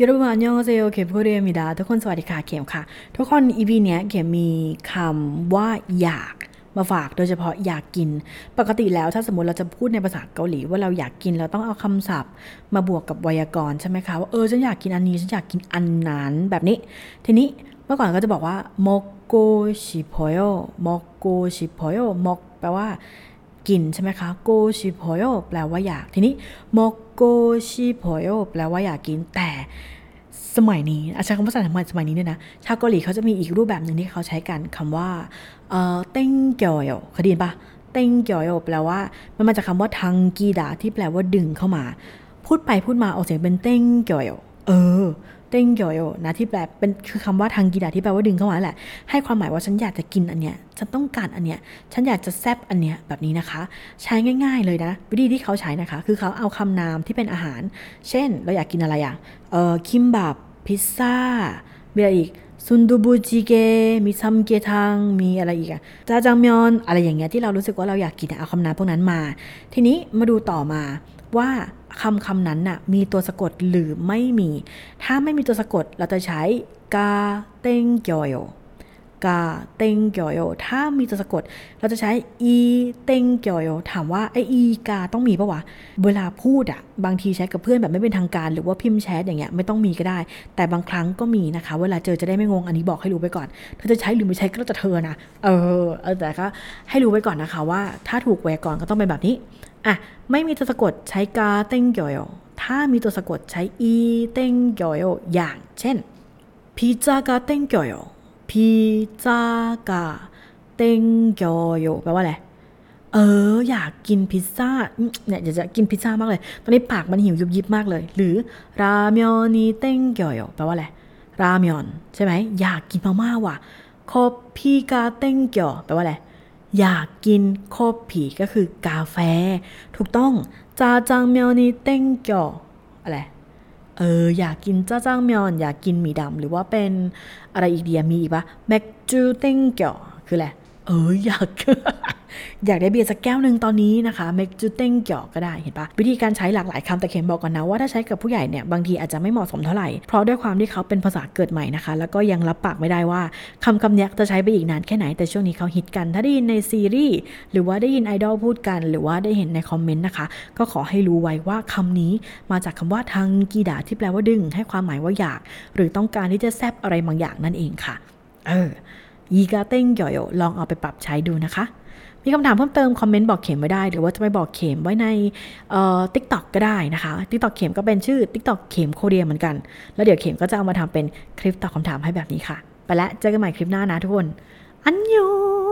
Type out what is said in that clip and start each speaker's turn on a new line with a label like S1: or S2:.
S1: 여러분 안녕하세요 켐코리아입니다ทุกคนสวัสดีค่ะเข็มค่ะ ทุกคน EP เนี้ยเข็มมีคำว่าอยากมาฝากโดยเฉพาะอยากกิน ปกติแล้วถ้าสมมติเราจะพูดในภาษาเกาหลีว่าเราอยากกินเราต้องเอาคำศัพท์ มาบวกกับไวยากรณ์ใช่ไหมคะว่าเออฉันอยากกินอันนี้ฉันอยากกินอันนั้นแบบนี้ ทีนี้เมื่อก่อนก็จะบอกว่า먹고 싶어요 먹고 싶어요 먹แปลว่า กินใช่ไหมคะ고 싶어요แปลว่าอยาก ทีนี้โมโกชิโพโยแปลว่าอยากกิน แต่สมัยนี้อาใช้คำว่าสมัยสมัยนี้เนี่ยนะ ชาวเกาหลีเขาจะมีอีกรูปแบบหนึ่งที่เขาใช้กันคำว่า เอ่อ เต้งเกียวเคยได้ยินปะเต้งเกียวแปลว่า มันมาจากคำว่าทังกีดาที่แปลว่าดึงเข้ามา พูดไปพูดมาออกเสียงเป็นเต้งเกียว เออเต้งเกียวโยนะที่แปลเป็นคือคำว่าทางกีดาที่แปลว่าดึงเข้ามาแหละ ให้ความหมายว่าฉันอยากจะกินอันเนี้ยฉันต้องการอันเนี้ยฉันอยากจะแซบอันเนี้ยแบบนี้นะคะ ใช้ง่าย ๆ เลยนะ วิธีที่เขาใช้นะคะ คือเขาเอาคำนามที่เป็นอาหาร เช่น เราอยากกินอะไรอะเออคิมบับพิซซ่ามีอะไรอีกซุนดูบูจิเก มีซัมเกทัง มีอะไรอีกอะจาจังมยอน อะไรอย่างเงี้ยที่เรารู้สึกว่าเราอยากกินเอาคำนามพวกนั้นมา ทีนี้มาดูต่อมา ว่าคำคำนั้นน่ะมีตัวสะกดหรือไม่มี ถ้าไม่มีตัวสะกดเราจะใช้กาเต็งยวโยกาเต็งยวโยถ้ามีตัวสะกด เราจะใช้อีเต็งยวโยถามว่าไออีกาต้องมีปะวะ เวลาพูดอะบางทีใช้กับเพื่อนแบบไม่เป็นทางการ หรือว่าพิมพ์แชทอย่างเงี้ยไม่ต้องมีก็ได้ แต่บางครั้งก็มีนะคะ เวลาเจอจะได้ไม่งงอันนี้บอกให้รู้ไปก่อน เธอจะใช้หรือไม่ใช้ก็แล้วแต่เธอนะ เออแต่ก็ให้รู้ไว้ก่อนนะคะว่า ถ้าถูกไวกรณ์ก็ต้องเป็นแบบนี้ อะ ไม่มีตัวสะกดใช้กาเต็งเกียวโยถ้ามีตัวสะกดใช้อีเต็งเกียวโยอย่างเช่นพิซซ่ากาเต็งเกียวโยพิซซ่ากาเต็งเกียวโยแปลว่าอะไรเอออยากกินพิซซ่าเนี่ยอยากจะกินพิซซ่ามากเลย ตอนนี้ปากมันหิวยุบยิบมากเลย หรือรามยอนีเต็งเกียวโยแปลว่าอะไรรามยอนใช่ไหมอยากกินมาม่าว่ะคอพีกาเต็งเกียวแปลว่าอะไร อยากกินโคผีก็คือกาแฟ ถูกต้องจาจังเมียวนีเต้งเกียวอะไรเอออยากกินจ้าจ้างเมียนอยากกินหมี่ดำหรือว่าเป็นอะไรอีกเดียมีอีกปะแมกจูเต้งเกียวคืออะไรเอออยาก อยากได้เบียร์สักแก้วหนึ่งตอนนี้นะคะเมกจูเต็งเกี่ยวก็ได้เห็นปะวิธีการใช้หลากหลายคำแต่เข็มบอกก่อนนะว่าถ้าใช้กับผู้ใหญ่เนี่ยบางทีอาจจะไม่เหมาะสมเท่าไหร่ เพราะด้วยความที่เขาเป็นภาษาเกิดใหม่นะคะ แล้วก็ยังรับปากไม่ได้ว่าคำคำนี้จะใช้ไปอีกนานแค่ไหนแต่ช่วงนี้เขาฮิตกัน ถ้าได้ยินในซีรีส์หรือว่าได้ยินไอดอลพูดกัน หรือว่าได้เห็นในคอมเมนต์นะคะ ก็ขอให้รู้ไว้ว่าคำนี้มาจากคำว่า당기다ที่แปลว่าดึง ให้ความหมายว่าอยาก หรือต้องการที่จะแซบอะไรบางอย่างนั่นเองค่ะ เออ이/가 땡겨요ลองเอาไปปรับใช้ดูนะคะ มีคำถามเพิ่มเติมคอมเมนต์บอกเข็มไว้ได้ หรือว่าจะไปบอกเข็มไว้ในเอ่อ TikTok ก็ได้นะคะ TikTok เข็มก็เป็นชื่อ TikTok เข็ม Korea เหมือนกัน แล้วเดี๋ยวเข็มก็จะเอามาทำเป็นคลิปตอบคำถามให้แบบนี้ค่ะ ไปแล้วเจอกันใหม่คลิปหน้านะทุกคน อันยอง